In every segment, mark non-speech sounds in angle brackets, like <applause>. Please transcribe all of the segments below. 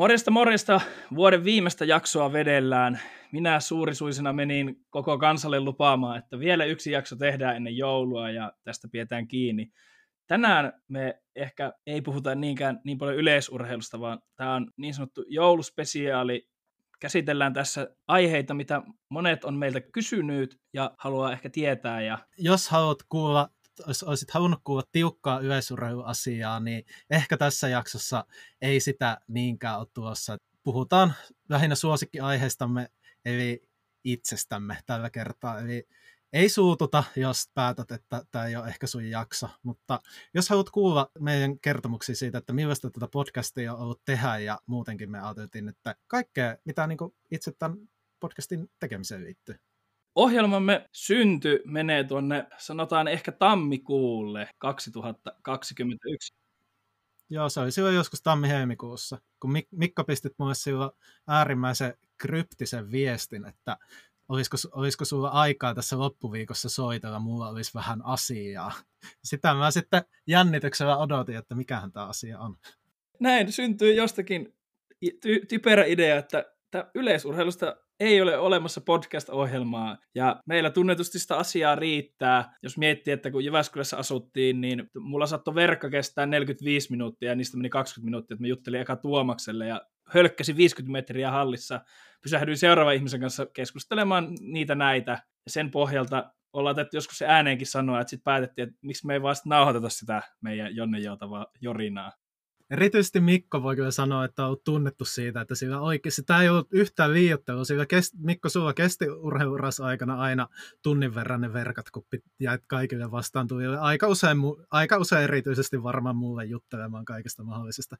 Morjesta morjesta, vuoden viimeistä jaksoa vedellään. Minä suurisuisena menin koko kansalle lupaamaan, että vielä yksi jakso tehdään ennen joulua ja tästä pidetään kiinni. Tänään me ehkä ei puhuta niinkään niin paljon yleisurheilusta, vaan tämä on niin sanottu jouluspesiaali. Käsitellään tässä aiheita, mitä monet on meiltä kysynyt ja haluaa ehkä tietää. Ja... Jos haluat kuulla olisit halunnut kuulla tiukkaa yleisurheiluasiaa, niin ehkä tässä jaksossa ei sitä niinkään ole tulossa. Puhutaan lähinnä suosikkiaiheistamme, eli itsestämme tällä kertaa. Eli ei suututa, jos päätät, että tämä ei ole ehkä sun jakso, mutta jos haluat kuulla meidän kertomuksia siitä, että millaista tätä podcastia on ollut tehdä ja muutenkin me ajateltiin, että kaikkea, mitä niin itse tämän podcastin tekemiseen liittyy. Ohjelmamme synty menee tuonne, sanotaan ehkä tammikuulle 2021. Joo, se oli silloin joskus tammi-helmikuussa, kun Mik- Mikko pistit mulle silloin äärimmäisen kryptisen viestin, että olisiko, olisiko sulla aikaa tässä loppuviikossa soitella, mulla olisi vähän asiaa. Sitä mä sitten jännityksellä odotin, että mikähän tämä asia on. Näin syntyy jostakin ty- typerä idea, että yleisurheilusta ei ole olemassa podcast-ohjelmaa, ja meillä tunnetusti sitä asiaa riittää. Jos miettii, että kun Jyväskylässä asuttiin, niin mulla saattoi verkka kestää 45 minuuttia, ja niistä meni 20 minuuttia, että mä juttelin eka Tuomakselle, ja hölkkäsin 50 metriä hallissa. Pysähdyin seuraavan ihmisen kanssa keskustelemaan niitä näitä, ja sen pohjalta ollaan tehty joskus se ääneenkin sanoa, että sitten päätettiin, että miksi me ei vaan nauhoiteta sitä meidän Jonne Joutavaa jorinaa. Erityisesti Mikko voi kyllä sanoa, että on ollut tunnettu siitä, että sillä oikeasti, tämä ei ollut yhtään liioittelua, sillä kest, Mikko sulla kesti urheiluras aikana aina tunnin verran ne verkat, kun jäit kaikille vastaan tulille. Aika usein, aika usein erityisesti varmaan mulle juttelemaan kaikesta mahdollisesta.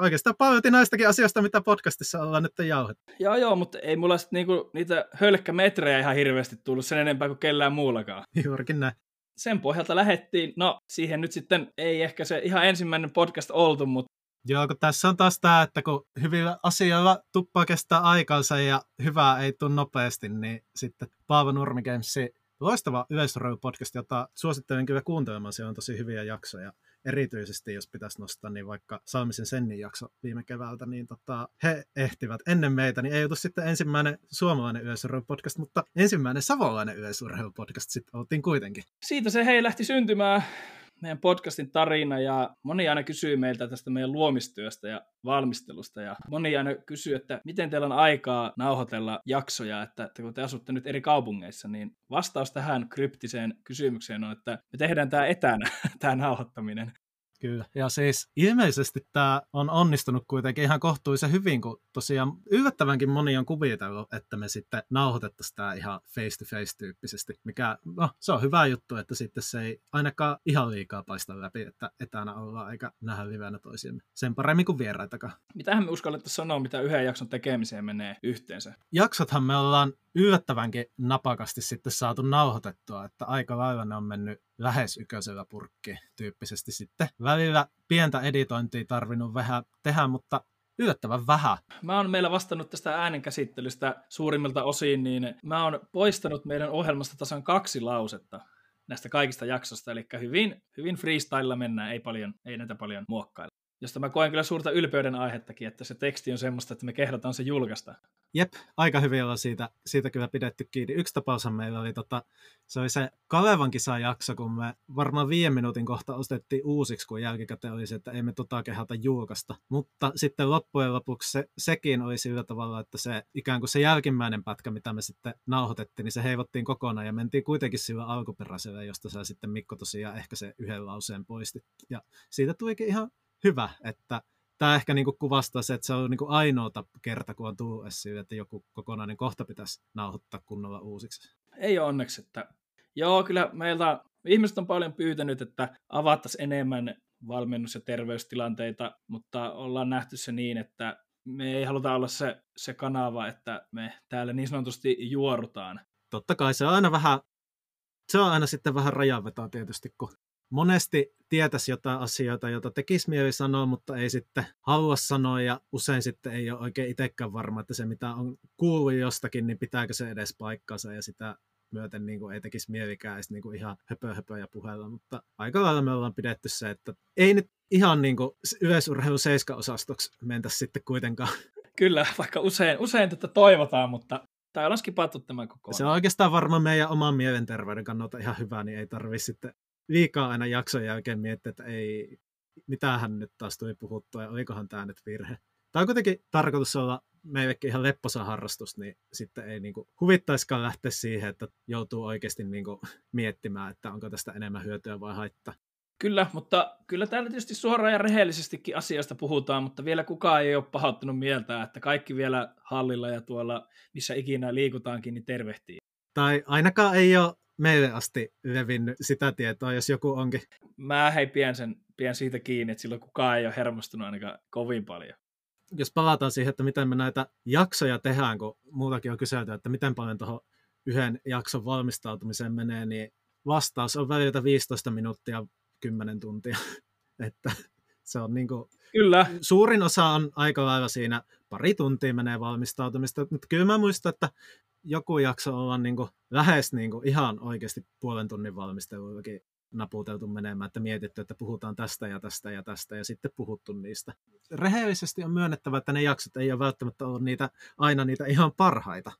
Oikeastaan paljon näistäkin asioista, mitä podcastissa ollaan nyt jauhettu. Joo, joo, mutta ei mulla sitten niinku niitä hölkkämetrejä ihan hirveästi tullut sen enempää kuin kellään muullakaan. Juurikin näin sen pohjalta lähettiin. No, siihen nyt sitten ei ehkä se ihan ensimmäinen podcast oltu, mutta Joo, kun tässä on taas tämä, että kun hyvillä asioilla tuppaa kestää aikansa ja hyvää ei tule nopeasti, niin sitten Paavo Nurmi Gamesin loistava yleisurheilupodcast, jota suosittelen kyllä kuuntelemaan. Se on tosi hyviä jaksoja. Erityisesti, jos pitäisi nostaa, niin vaikka Salmisen Sennin jakso viime keväältä, niin tota, he ehtivät ennen meitä, niin ei ollut sitten ensimmäinen suomalainen yleisurheilupodcast, mutta ensimmäinen savolainen yleisurheilupodcast sitten oltiin kuitenkin. Siitä se hei lähti syntymään meidän podcastin tarina ja moni aina kysyy meiltä tästä meidän luomistyöstä ja valmistelusta ja moni aina kysyy, että miten teillä on aikaa nauhoitella jaksoja, että, että kun te asutte nyt eri kaupungeissa, niin vastaus tähän kryptiseen kysymykseen on, että me tehdään tämä etänä, <laughs> tämä nauhoittaminen. Kyllä, ja siis ilmeisesti tämä on onnistunut kuitenkin ihan kohtuullisen hyvin, kun tosiaan yllättävänkin moni on kuvitellut, että me sitten nauhoitettaisiin tämä ihan face-to-face tyyppisesti, mikä no, se on hyvä juttu, että sitten se ei ainakaan ihan liikaa paista läpi, että etänä ollaan eikä nähdä livenä toisiamme. Sen paremmin kuin vieraitakaan. Mitähän me uskallettaisiin sanoa, mitä yhden jakson tekemiseen menee yhteensä? Jaksothan me ollaan yllättävänkin napakasti sitten saatu nauhoitettua, että aika lailla ne on mennyt lähes yköisellä purkki tyyppisesti sitten. Välillä pientä editointia tarvinnut vähän tehdä, mutta yllättävän vähän. Mä oon meillä vastannut tästä äänenkäsittelystä suurimmilta osin, niin mä oon poistanut meidän ohjelmasta tasan kaksi lausetta näistä kaikista jaksosta, eli hyvin, hyvin freestylella mennään, ei, paljon, ei näitä paljon muokkailla josta mä koen kyllä suurta ylpeyden aihettakin, että se teksti on semmoista, että me kehdataan se julkaista. Jep, aika hyvin ollaan siitä, siitä kyllä pidetty kiinni. Yksi tapaus meillä oli, tota, se oli se Kalevan jakso, kun me varmaan viiden minuutin kohta ostettiin uusiksi, kun jälkikäteen oli se, että emme tota kehata julkaista. Mutta sitten loppujen lopuksi se, sekin oli sillä tavalla, että se ikään kuin se jälkimmäinen pätkä, mitä me sitten nauhoitettiin, niin se heivottiin kokonaan ja mentiin kuitenkin sillä alkuperäisellä, josta sä sitten Mikko tosiaan ehkä se yhden lauseen poistit. Ja siitä tulikin ihan hyvä, että tämä ehkä niinku kuvastaa se, että se on niinku ainoa kerta, kun on tullut esiin, että joku kokonainen kohta pitäisi nauhoittaa kunnolla uusiksi. Ei ole onneksi, että joo, kyllä meiltä ihmiset on paljon pyytänyt, että avattaisiin enemmän valmennus- ja terveystilanteita, mutta ollaan nähty se niin, että me ei haluta olla se, se kanava, että me täällä niin sanotusti juorutaan. Totta kai se on aina vähän, se on aina sitten vähän rajanvetoa tietysti, kun monesti tietäisi jotain asioita, joita tekisi mieli sanoa, mutta ei sitten halua sanoa ja usein sitten ei ole oikein itsekään varma, että se mitä on kuullut jostakin, niin pitääkö se edes paikkansa ja sitä myöten niin kuin ei tekisi mielikään edes niin kuin ihan höpö, höpö ja puheella, mutta aika lailla me ollaan pidetty se, että ei nyt ihan niin kuin yleisurheilun seiska-osastoksi mentä sitten kuitenkaan. Kyllä, vaikka usein, usein tätä toivotaan, mutta tai ollaan skipattu tämä koko Se on oikeastaan varmaan meidän oman mielenterveyden kannalta ihan hyvä, niin ei tarvitse sitten liikaa aina jakson jälkeen miettiä, että ei, mitähän nyt taas tuli puhuttua ja olikohan tämä nyt virhe. Tämä on kuitenkin tarkoitus olla meillekin ihan lepposa harrastus, niin sitten ei niin kuin huvittaiskaan lähteä siihen, että joutuu oikeasti niin kuin miettimään, että onko tästä enemmän hyötyä vai haittaa. Kyllä, mutta kyllä täällä tietysti suoraan ja rehellisestikin asiasta puhutaan, mutta vielä kukaan ei ole pahoittanut mieltä, että kaikki vielä hallilla ja tuolla, missä ikinä liikutaankin, niin tervehtii. Tai ainakaan ei ole meille asti levinnyt sitä tietoa, jos joku onkin. Mä hei pien, sen, pien siitä kiinni, että silloin kukaan ei ole hermostunut ainakaan kovin paljon. Jos palataan siihen, että miten me näitä jaksoja tehdään, kun muutakin on kyselty, että miten paljon tuohon yhden jakson valmistautumiseen menee, niin vastaus on välillä 15 minuuttia 10 tuntia. <laughs> että se on niin kuin, Kyllä. Suurin osa on aika lailla siinä, pari tuntia menee valmistautumista, mutta kyllä mä muistan, että joku jakso ollaan niin kuin, lähes niin kuin, ihan oikeasti puolen tunnin valmistelullakin naputeltu menemään, että mietitty, että puhutaan tästä ja tästä ja tästä ja sitten puhuttu niistä. Rehellisesti on myönnettävä, että ne jaksot ei ole välttämättä ollut niitä, aina niitä ihan parhaita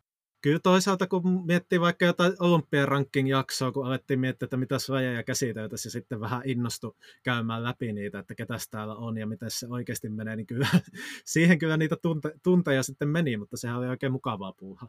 kyllä toisaalta, kun miettii vaikka jotain Olympia-ranking-jaksoa, kun alettiin miettiä, että mitä lajeja käsiteltäisiin ja sitten vähän innostu käymään läpi niitä, että ketä täällä on ja miten se oikeasti menee, niin kyllä <laughs> siihen kyllä niitä tunte- tunteja sitten meni, mutta sehän oli oikein mukavaa puuhaa.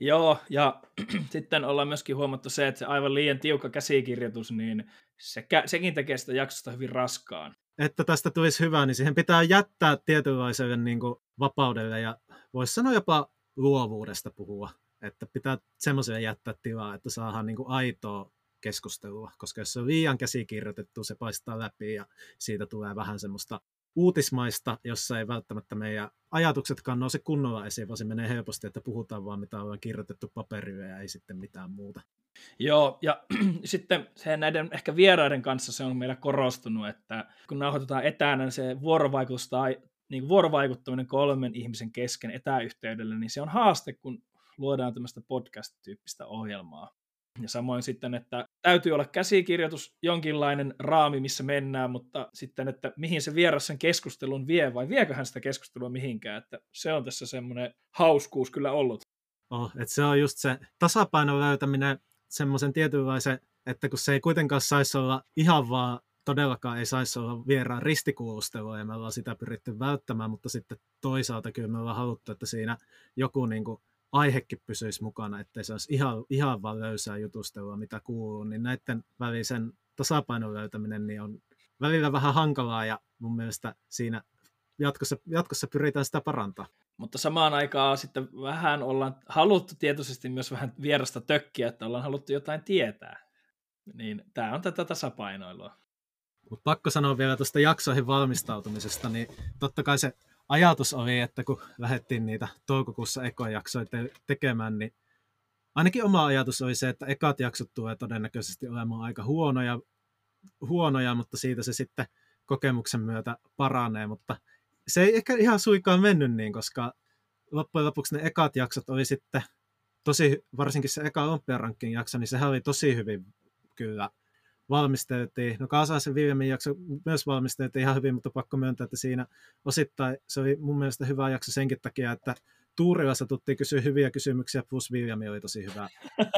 Joo, ja <clears throat> sitten ollaan myöskin huomattu se, että se aivan liian tiukka käsikirjoitus, niin se, sekin tekee sitä jaksosta hyvin raskaan. Että tästä tulisi hyvä, niin siihen pitää jättää tietynlaiselle niin kuin, vapaudelle ja voisi sanoa jopa luovuudesta puhua, että pitää semmoiselle jättää tilaa, että saadaan niin kuin aitoa keskustelua, koska jos se on liian käsikirjoitettu, se paistaa läpi ja siitä tulee vähän semmoista uutismaista, jossa ei välttämättä meidän ajatuksetkaan nouse kunnolla esiin, vaan se menee helposti, että puhutaan vaan mitä on kirjoitettu paperille ja ei sitten mitään muuta. Joo, ja <clears throat> sitten se näiden ehkä vieraiden kanssa se on meillä korostunut, että kun nauhoitetaan etänä, niin se vuorovaikutus tai niin vuorovaikuttaminen kolmen ihmisen kesken etäyhteydellä, niin se on haaste, kun luodaan tämmöistä podcast-tyyppistä ohjelmaa. Ja samoin sitten, että täytyy olla käsikirjoitus, jonkinlainen raami, missä mennään, mutta sitten, että mihin se vieras sen keskustelun vie, vai viekö hän sitä keskustelua mihinkään, että se on tässä semmoinen hauskuus kyllä ollut. Oh, että se on just se tasapainon löytäminen semmoisen tietynlaisen, että kun se ei kuitenkaan saisi olla ihan vaan todellakaan ei saisi olla vieraan ristikuulustelua ja me ollaan sitä pyritty välttämään, mutta sitten toisaalta kyllä me ollaan haluttu, että siinä joku niin kuin aihekin pysyisi mukana, ettei se olisi ihan, ihan vaan löysää jutustelua, mitä kuuluu, niin näiden välisen tasapainon löytäminen niin on välillä vähän hankalaa ja mun mielestä siinä jatkossa, jatkossa pyritään sitä parantaa. Mutta samaan aikaan sitten vähän ollaan haluttu tietoisesti myös vähän vierasta tökkiä, että ollaan haluttu jotain tietää. Niin tämä on tätä tasapainoilua. Mutta pakko sanoa vielä tuosta jaksoihin valmistautumisesta, niin totta kai se ajatus oli, että kun lähdettiin niitä toukokuussa ekojaksoja te- tekemään, niin ainakin oma ajatus oli se, että ekat jaksot tulee todennäköisesti olemaan aika huonoja, huonoja mutta siitä se sitten kokemuksen myötä paranee, mutta se ei ehkä ihan suikaan mennyt niin, koska loppujen lopuksi ne ekat jaksot oli sitten tosi, varsinkin se eka Olympiarankin jakso, niin sehän oli tosi hyvin kyllä valmisteltiin. No Kaasaisen Viljamin jakso myös valmisteltiin ihan hyvin, mutta pakko myöntää, että siinä osittain se oli mun mielestä hyvä jakso senkin takia, että Tuurilla satuttiin kysyä hyviä kysymyksiä, plus Viljami oli tosi hyvä,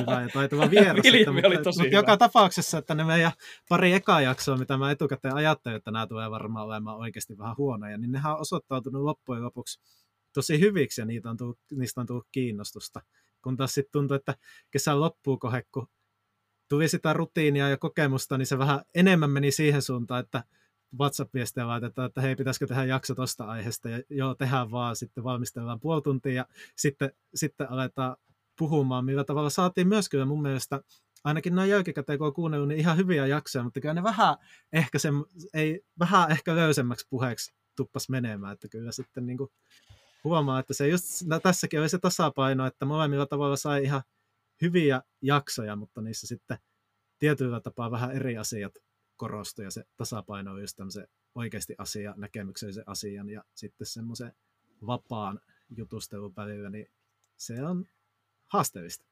hyvä ja taitava <laughs> vieras. Viljami oli tosi mutta, hyvä. joka tapauksessa, että ne meidän pari ekaa jaksoa, mitä mä etukäteen ajattelin, että nämä tulee varmaan olemaan oikeasti vähän huonoja, niin nehän on osoittautunut loppujen lopuksi tosi hyviksi ja niitä on tullut, niistä on tullut kiinnostusta. Kun taas sitten tuntuu, että kesän loppuu kohe, kun tuli sitä rutiinia ja kokemusta, niin se vähän enemmän meni siihen suuntaan, että WhatsApp-viestejä laitetaan, että hei, pitäisikö tehdä jakso tuosta aiheesta, ja joo, tehdään vaan, sitten valmistellaan puoli tuntia, ja sitten, sitten aletaan puhumaan, millä tavalla saatiin myös kyllä mun mielestä, ainakin noin jälkikäteen, kun on kuunnellut, niin ihan hyviä jaksoja, mutta kyllä ne vähän ehkä, se, ei, vähän ehkä löysemmäksi puheeksi tuppas menemään, että kyllä sitten niin kuin huomaa, että se just, no tässäkin oli se tasapaino, että molemmilla tavalla sai ihan hyviä jaksoja, mutta niissä sitten tietyllä tapaa vähän eri asiat korostui ja se tasapaino on just se oikeasti asia, näkemyksellisen asian ja sitten semmoisen vapaan jutustelun välillä, niin se on haasteellista.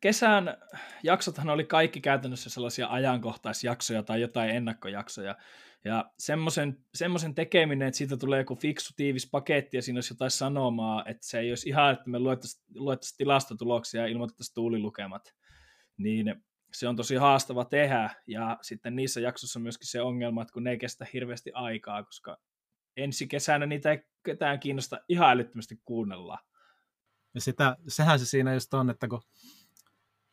Kesän jaksothan oli kaikki käytännössä sellaisia ajankohtaisjaksoja tai jotain ennakkojaksoja. Ja semmoisen, semmoisen tekeminen, että siitä tulee joku fiksu tiivis paketti ja siinä olisi jotain sanomaa, että se ei olisi ihan, että me luettaisiin, luettaisiin tilastotuloksia ja ilmoitettaisiin tuulilukemat, niin se on tosi haastava tehdä. Ja sitten niissä jaksoissa on myöskin se ongelma, että kun ne ei kestä hirveästi aikaa, koska ensi kesänä niitä ei ketään kiinnosta ihan älyttömästi kuunnella. Ja sitä, sehän se siinä just on, että kun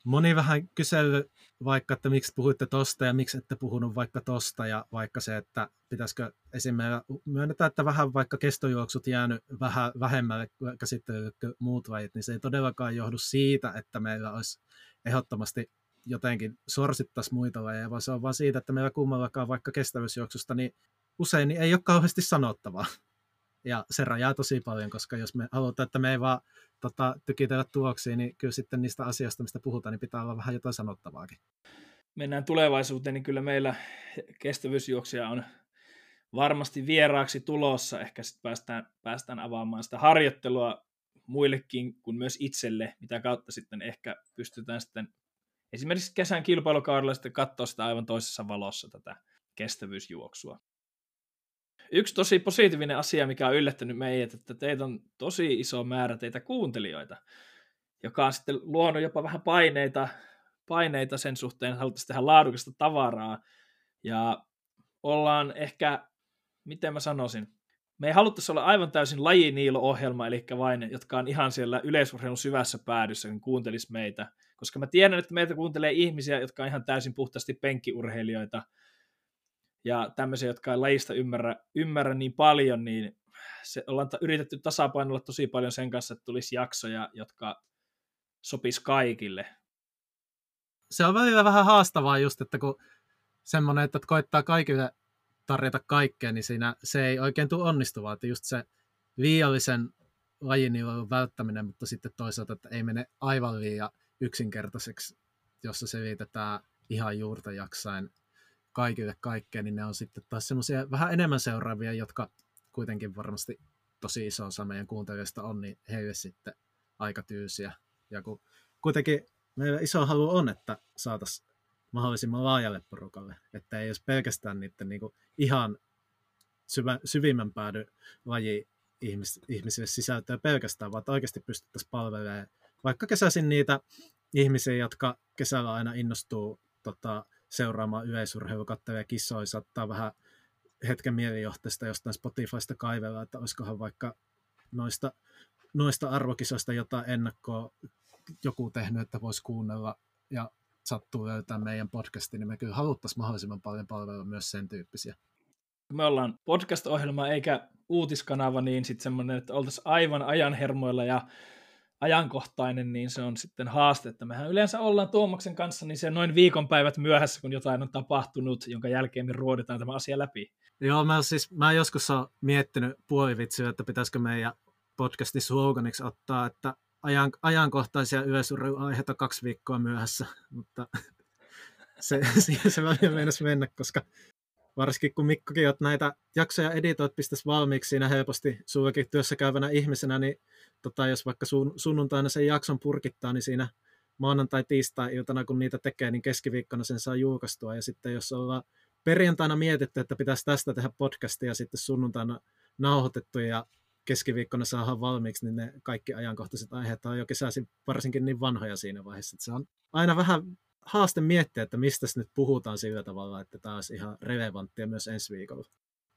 moni vähän kysellyt vaikka, että miksi puhuitte tosta ja miksi ette puhunut vaikka tosta ja vaikka se, että pitäisikö esimerkiksi myönnetään, että vähän vaikka kestojuoksut jäänyt vähän vähemmälle käsittelylle kuin muut lajit, niin se ei todellakaan johdu siitä, että meillä olisi ehdottomasti jotenkin sorsittaisi muita lajeja, vaan se on vaan siitä, että meillä kummallakaan vaikka kestävyysjuoksusta, niin usein niin ei ole kauheasti sanottavaa. Ja se rajaa tosi paljon, koska jos me halutaan, että me ei vaan tota, tykitellä tuloksia, niin kyllä sitten niistä asioista, mistä puhutaan, niin pitää olla vähän jotain sanottavaakin. Mennään tulevaisuuteen, niin kyllä meillä kestävyysjuoksia on varmasti vieraaksi tulossa. Ehkä sitten päästään, päästään avaamaan sitä harjoittelua muillekin kuin myös itselle, mitä kautta sitten ehkä pystytään sitten esimerkiksi kesän kilpailukaudella sitten katsoa sitä aivan toisessa valossa tätä kestävyysjuoksua. Yksi tosi positiivinen asia, mikä on yllättänyt meidät, että teitä on tosi iso määrä teitä kuuntelijoita, joka on sitten luonut jopa vähän paineita, paineita sen suhteen, että haluttaisiin tehdä laadukasta tavaraa. Ja ollaan ehkä, miten mä sanoisin, me ei haluttaisi olla aivan täysin lajiniilo-ohjelma, eli vain, jotka on ihan siellä yleisurheilun syvässä päädyssä, kun kuuntelisi meitä. Koska mä tiedän, että meitä kuuntelee ihmisiä, jotka on ihan täysin puhtaasti penkkiurheilijoita, ja tämmöisiä, jotka ei lajista ymmärrä, ymmärrä niin paljon, niin se ollaan yritetty tasapainolla tosi paljon sen kanssa, että tulisi jaksoja, jotka sopis kaikille. Se on välillä vähän haastavaa just, että kun semmoinen, että koittaa kaikille tarjota kaikkea, niin siinä se ei oikein tule onnistuvaa, että just se liiallisen lajinilon välttäminen, mutta sitten toisaalta, että ei mene aivan liian yksinkertaiseksi, jossa selitetään ihan juurta jaksain kaikille kaikkea, niin ne on sitten taas semmoisia vähän enemmän seuraavia, jotka kuitenkin varmasti tosi iso osa meidän kuuntelijoista on, niin heille sitten aika tyysiä. Ja kun kuitenkin meillä iso halu on, että saataisiin mahdollisimman laajalle porukalle, että ei olisi pelkästään niiden niin kuin ihan syvä, syvimmän päädy laji ihmis, ihmisille sisältöä pelkästään, vaan oikeasti pystyttäisiin palvelemaan vaikka kesäisin niitä ihmisiä, jotka kesällä aina innostuu tota, seuraamaan yleisurheilu, kattelee kisoja, saattaa vähän hetken mielijohteesta jostain Spotifysta kaivella, että olisikohan vaikka noista, noista arvokisoista jotain ennakkoa joku tehnyt, että voisi kuunnella ja sattuu löytää meidän podcastin, niin me kyllä haluttaisiin mahdollisimman paljon palvella myös sen tyyppisiä. Me ollaan podcast-ohjelma eikä uutiskanava, niin sitten semmoinen, että oltaisiin aivan ajanhermoilla ja ajankohtainen, niin se on sitten haaste, että mehän yleensä ollaan Tuomaksen kanssa niin se noin viikonpäivät myöhässä, kun jotain on tapahtunut, jonka jälkeen me ruoditaan tämä asia läpi. Joo, mä, siis, mä joskus olen miettinyt puolivitsiä, että pitäisikö meidän podcastin sloganiksi ottaa, että ajan, ajankohtaisia yleisurheiluaiheita kaksi viikkoa myöhässä, mutta <laughs> se, siihen se välillä mennä, koska varsinkin kun Mikkokin, että näitä jaksoja editoit pistäisi valmiiksi siinä helposti sullakin työssä käyvänä ihmisenä, niin tota, jos vaikka sun, sunnuntaina sen jakson purkittaa, niin siinä maanantai-tiistai-iltana, kun niitä tekee, niin keskiviikkona sen saa julkaistua. Ja sitten jos ollaan perjantaina mietitty, että pitäisi tästä tehdä podcastia ja sitten sunnuntaina nauhoitettu ja keskiviikkona saadaan valmiiksi, niin ne kaikki ajankohtaiset aiheet on jo kesäisin varsinkin niin vanhoja siinä vaiheessa. Että se on aina vähän haaste miettiä, että mistä nyt puhutaan sillä tavalla, että tämä olisi ihan relevanttia myös ensi viikolla.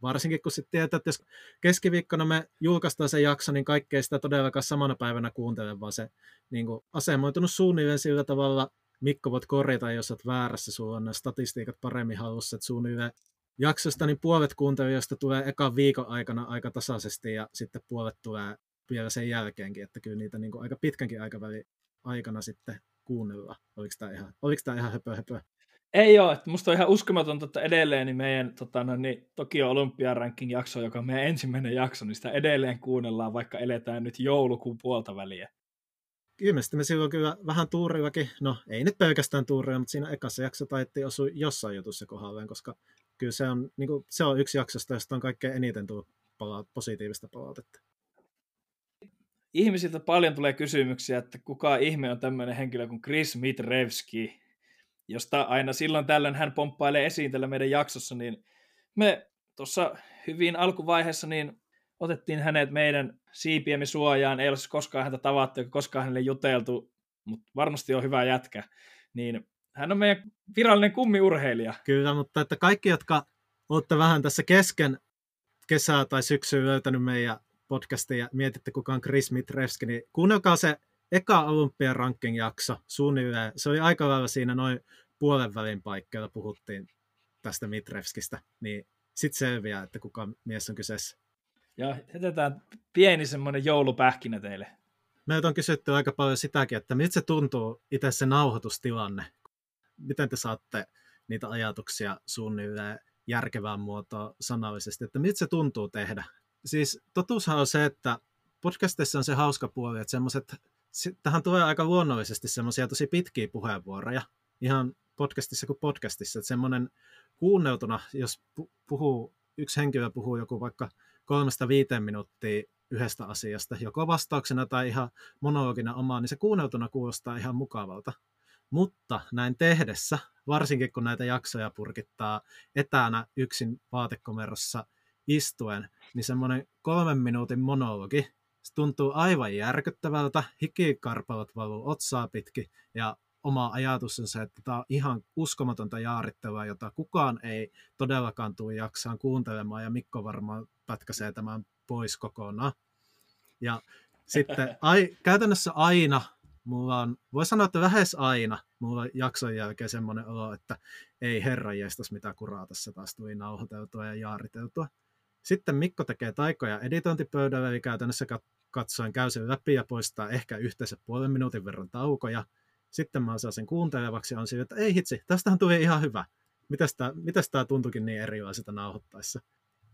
Varsinkin kun sitten tietää, että jos keskiviikkona me julkaistaan se jakso, niin kaikkea sitä todellakaan samana päivänä kuuntele, vaan se niin kuin asemoitunut suunnilleen sillä tavalla, Mikko voit korjata, jos olet väärässä, sulla on nämä statistiikat paremmin halussa, että suunnilleen jaksosta niin puolet kuuntelijoista tulee ekan viikon aikana aika tasaisesti ja sitten puolet tulee vielä sen jälkeenkin, että kyllä niitä niin kuin aika pitkänkin aikavälin aikana sitten kuunnella. Oliko tämä ihan, oliko tämä ihan höpö, höpö? Ei ole, että musta on ihan uskomatonta, että edelleen niin meidän tota, no, niin, Tokio Olympiarankin jakso, joka on meidän ensimmäinen jakso, niin sitä edelleen kuunnellaan, vaikka eletään nyt joulukuun puolta väliä. Ilmeisesti me silloin kyllä vähän tuurillakin, no ei nyt pelkästään tuurilla, mutta siinä ekassa jakso taittiin osua jossain jutussa kohdalleen, koska kyllä se on, niin kuin, se on yksi jaksosta, josta on kaikkein eniten tullut pala- positiivista palautetta. Ihmisiltä paljon tulee kysymyksiä, että kuka ihme on tämmöinen henkilö kuin Chris Mitrevski, josta aina silloin tällöin hän pomppailee esiin tällä meidän jaksossa, niin me tuossa hyvin alkuvaiheessa niin otettiin hänet meidän siipiemme suojaan, ei ole siis koskaan häntä tavattu eikä koskaan hänelle juteltu, mutta varmasti on hyvä jätkä. Niin hän on meidän virallinen kummiurheilija. Kyllä, mutta että kaikki, jotka olette vähän tässä kesken kesää tai syksyä löytänyt meidän podcastia ja mietitte, kuka on Chris Mitrevski, niin kuunnelkaa se eka Olympian ranking-jakso suunnilleen. Se oli aika lailla siinä noin puolen välin paikkeilla puhuttiin tästä Mitrevskistä, niin sitten selviää, että kuka mies on kyseessä. Ja jätetään pieni semmoinen joulupähkinä teille. Meiltä on kysytty aika paljon sitäkin, että miltä se tuntuu itse se nauhoitustilanne. Miten te saatte niitä ajatuksia suunnilleen järkevään muotoon sanallisesti, että miltä se tuntuu tehdä. Siis totuushan on se, että podcastissa on se hauska puoli, että semmoiset, tähän tulee aika luonnollisesti semmoisia tosi pitkiä puheenvuoroja, ihan podcastissa kuin podcastissa, että semmoinen kuunneltuna, jos puhuu, yksi henkilö puhuu joku vaikka kolmesta viiteen minuuttia yhdestä asiasta, joko vastauksena tai ihan monologina omaa, niin se kuunneltuna kuulostaa ihan mukavalta. Mutta näin tehdessä, varsinkin kun näitä jaksoja purkittaa etänä yksin vaatekomerossa istuen, niin semmoinen kolmen minuutin monologi, se tuntuu aivan järkyttävältä, hikikarpalot valuu otsaa pitkin ja oma ajatus on se, että tämä on ihan uskomatonta jaarittelua, jota kukaan ei todellakaan tule jaksaan kuuntelemaan ja Mikko varmaan pätkäsee tämän pois kokonaan. Ja <laughs> sitten ai, käytännössä aina mulla on, voi sanoa, että lähes aina mulla on jakson jälkeen semmoinen olo, että ei herra jestas mitä kuraa tässä taas tuli nauhoiteltua ja jaariteltua. Sitten Mikko tekee taikoja editointipöydällä, eli käytännössä katsoen käy sen läpi ja poistaa ehkä yhteensä puolen minuutin verran taukoja. Sitten mä saan sen kuuntelevaksi ja on sille, että ei hitsi, tästähän tuli ihan hyvä. Mitäs tämä, mitäs tämä tuntukin niin erilaiselta nauhoittaessa?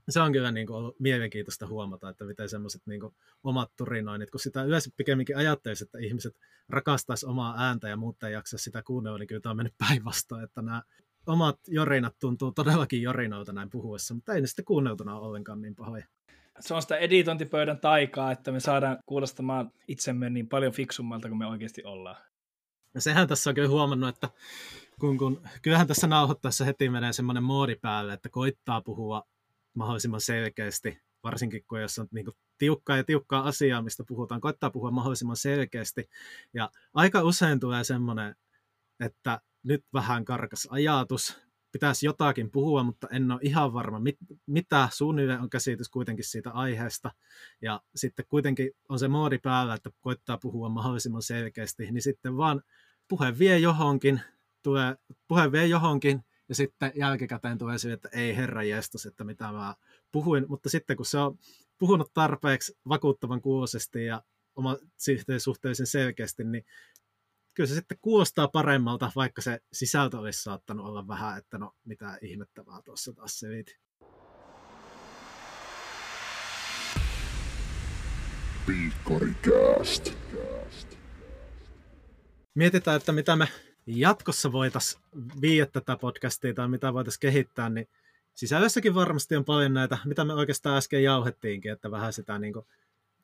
se on kyllä niin kuin ollut mielenkiintoista huomata, että miten semmoiset niin omat turinoinnit, kun sitä yleensä pikemminkin ajattelisi, että ihmiset rakastaisi omaa ääntä ja muuta ei jaksa sitä kuunnella, niin kyllä tämä on mennyt päinvastoin, että nämä omat jorinat tuntuu todellakin jorinoilta näin puhuessa, mutta ei ne sitten kuunneltuna ole ollenkaan niin pahoja. Se on sitä editointipöydän taikaa, että me saadaan kuulostamaan itsemme niin paljon fiksummalta kuin me oikeasti ollaan. Ja sehän tässä on kyllä huomannut, että kun, kun, kyllähän tässä nauhoittaessa heti menee semmoinen moodi päälle, että koittaa puhua mahdollisimman selkeästi, varsinkin kun jos on niin kuin tiukkaa ja tiukkaa asiaa, mistä puhutaan, koittaa puhua mahdollisimman selkeästi. Ja aika usein tulee semmoinen, että nyt vähän karkas ajatus, pitäisi jotakin puhua, mutta en ole ihan varma, mit, mitä suunnilleen on käsitys kuitenkin siitä aiheesta. Ja sitten kuitenkin on se moodi päällä, että koittaa puhua mahdollisimman selkeästi, niin sitten vaan puhe vie johonkin, tulee, puhe vie johonkin, ja sitten jälkikäteen tulee sille, että ei herra jestas, että mitä mä puhuin, mutta sitten kun se on puhunut tarpeeksi vakuuttavan kuulosesti ja oma suhteellisen selkeästi, niin kyllä se sitten kuulostaa paremmalta, vaikka se sisältö olisi saattanut olla vähän, että no mitä ihmettävää tuossa taas seliti. Mietitään, että mitä me jatkossa voitaisiin viiä tätä podcastia tai mitä voitaisiin kehittää, niin sisällössäkin varmasti on paljon näitä, mitä me oikeastaan äsken jauhettiinkin, että vähän sitä niin kuin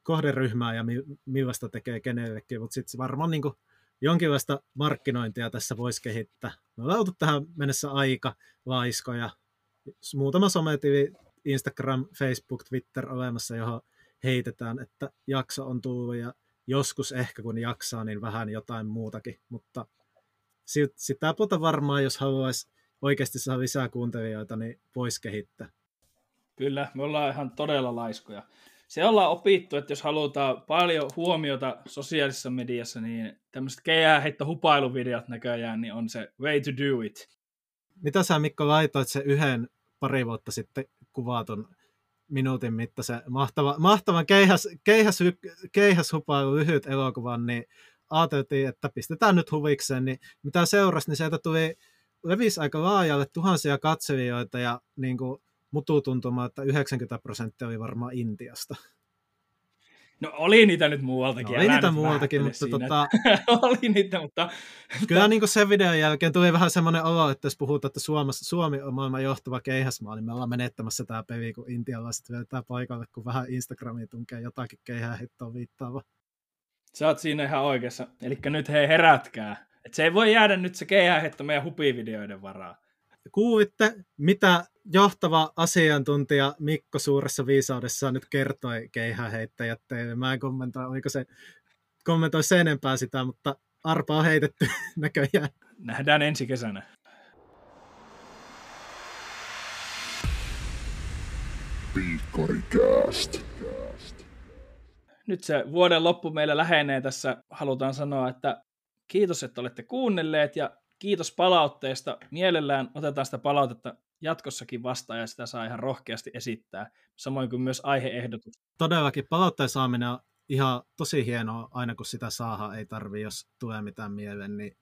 kohderyhmää ja millaista tekee kenellekin, mutta sitten varmaan niin kuin jonkinlaista markkinointia tässä voisi kehittää. Me ollaan oltu tähän mennessä aika laiskoja. Muutama sometivi, Instagram, Facebook, Twitter olemassa, johon heitetään, että jakso on tullut ja joskus ehkä kun jaksaa, niin vähän jotain muutakin, mutta sitä puolta varmaan, jos haluaisi oikeasti saada lisää kuuntelijoita, niin voisi kehittää. Kyllä, me ollaan ihan todella laiskoja. Se ollaan opittu, että jos halutaan paljon huomiota sosiaalisessa mediassa, niin tämmöiset keihäheitto hupailuvideot näköjään, niin on se way to do it. Mitä sä Mikko laitoit se yhden pari vuotta sitten kuvatun minuutin mittaisen mahtava, mahtavan keihäs, keihäs, keihäs hupailu lyhyt elokuvan, niin ajateltiin, että pistetään nyt huvikseen, niin mitä seurasi, niin sieltä tuli levisi aika laajalle tuhansia katselijoita ja niin kuin mutu tuntumaan, että 90 prosenttia oli varmaan Intiasta. No oli niitä nyt muualtakin. No, oli niitä muualtakin, mutta siinä, tota... <laughs> oli niitä, mutta... Kyllä niin kuin sen videon jälkeen tuli vähän semmoinen olo, että jos puhutaan, että Suomessa, Suomi on maailman johtava keihäsmaa, niin me ollaan menettämässä tämä peli, kun intialaiset vetää paikalle, kun vähän Instagramiin tunkee jotakin keihää hittoa viittaava. Sä oot siinä ihan oikeassa. Eli nyt hei herätkää. Et se ei voi jäädä nyt se keihähettä meidän hupivideoiden varaa. Kuulitte, mitä johtava asiantuntija Mikko Suuressa viisaudessa nyt kertoi keihäheittäjät teille. Mä en kommentoi, oliko se kommentoi sen enempää sitä, mutta arpa on heitetty <laughs> näköjään. Nähdään ensi kesänä. Piikkarikääst. Nyt se vuoden loppu meillä lähenee tässä. Halutaan sanoa, että kiitos, että olette kuunnelleet ja kiitos palautteesta. Mielellään otetaan sitä palautetta jatkossakin vastaan ja sitä saa ihan rohkeasti esittää, samoin kuin myös aiheehdotus. Todellakin palautteen saaminen on ihan tosi hienoa, aina kun sitä saa, ei tarvi, jos tulee mitään mieleen, niin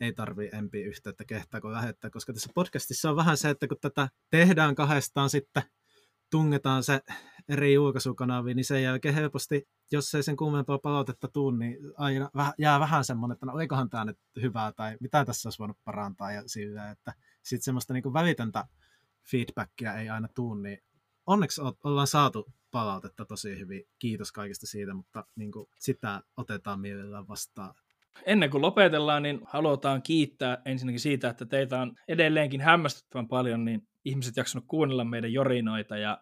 ei tarvi empi yhteyttä kehtaa, kun lähettää, koska tässä podcastissa on vähän se, että kun tätä tehdään kahdestaan sitten, tungetaan se eri julkaisukanaviin, niin sen jälkeen helposti, jos ei sen kummempaa palautetta tule, niin aina jää vähän semmoinen, että no olikohan tämä nyt hyvää tai mitä tässä olisi voinut parantaa ja sillä, että sitten semmoista niin välitöntä feedbackia ei aina tule, niin onneksi ollaan saatu palautetta tosi hyvin. Kiitos kaikista siitä, mutta niin kuin sitä otetaan mielellään vastaan. Ennen kuin lopetellaan, niin halutaan kiittää ensinnäkin siitä, että teitä on edelleenkin hämmästyttävän paljon, niin ihmiset jaksanut kuunnella meidän jorinoita ja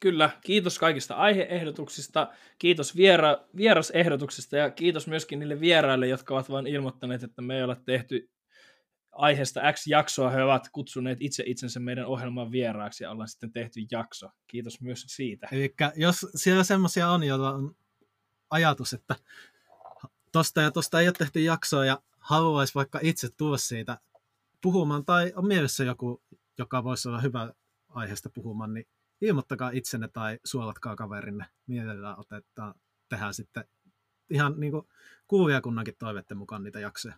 Kyllä, kiitos kaikista aiheehdotuksista, kiitos viera, vierasehdotuksista ja kiitos myöskin niille vieraille, jotka ovat vain ilmoittaneet, että me ei ole tehty aiheesta X jaksoa, he ovat kutsuneet itse itsensä meidän ohjelman vieraaksi ja ollaan sitten tehty jakso. Kiitos myös siitä. Eli jos siellä semmoisia on, joilla on ajatus, että tosta ja tosta ei ole tehty jaksoa ja haluaisi vaikka itse tulla siitä puhumaan, tai on mielessä joku, joka voisi olla hyvä aiheesta puhumaan, niin ilmoittakaa itsenne tai suolatkaa kaverinne. Mielellään otetaan, tehdään sitten ihan niin kuin kuulijakunnankin toivette mukaan niitä jaksoja.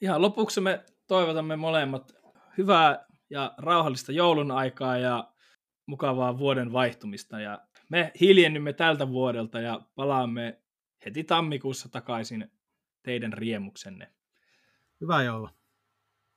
Ihan lopuksi me toivotamme molemmat hyvää ja rauhallista joulun aikaa ja mukavaa vuoden vaihtumista. Ja me hiljennymme tältä vuodelta ja palaamme heti tammikuussa takaisin teidän riemuksenne. Hyvää joulua.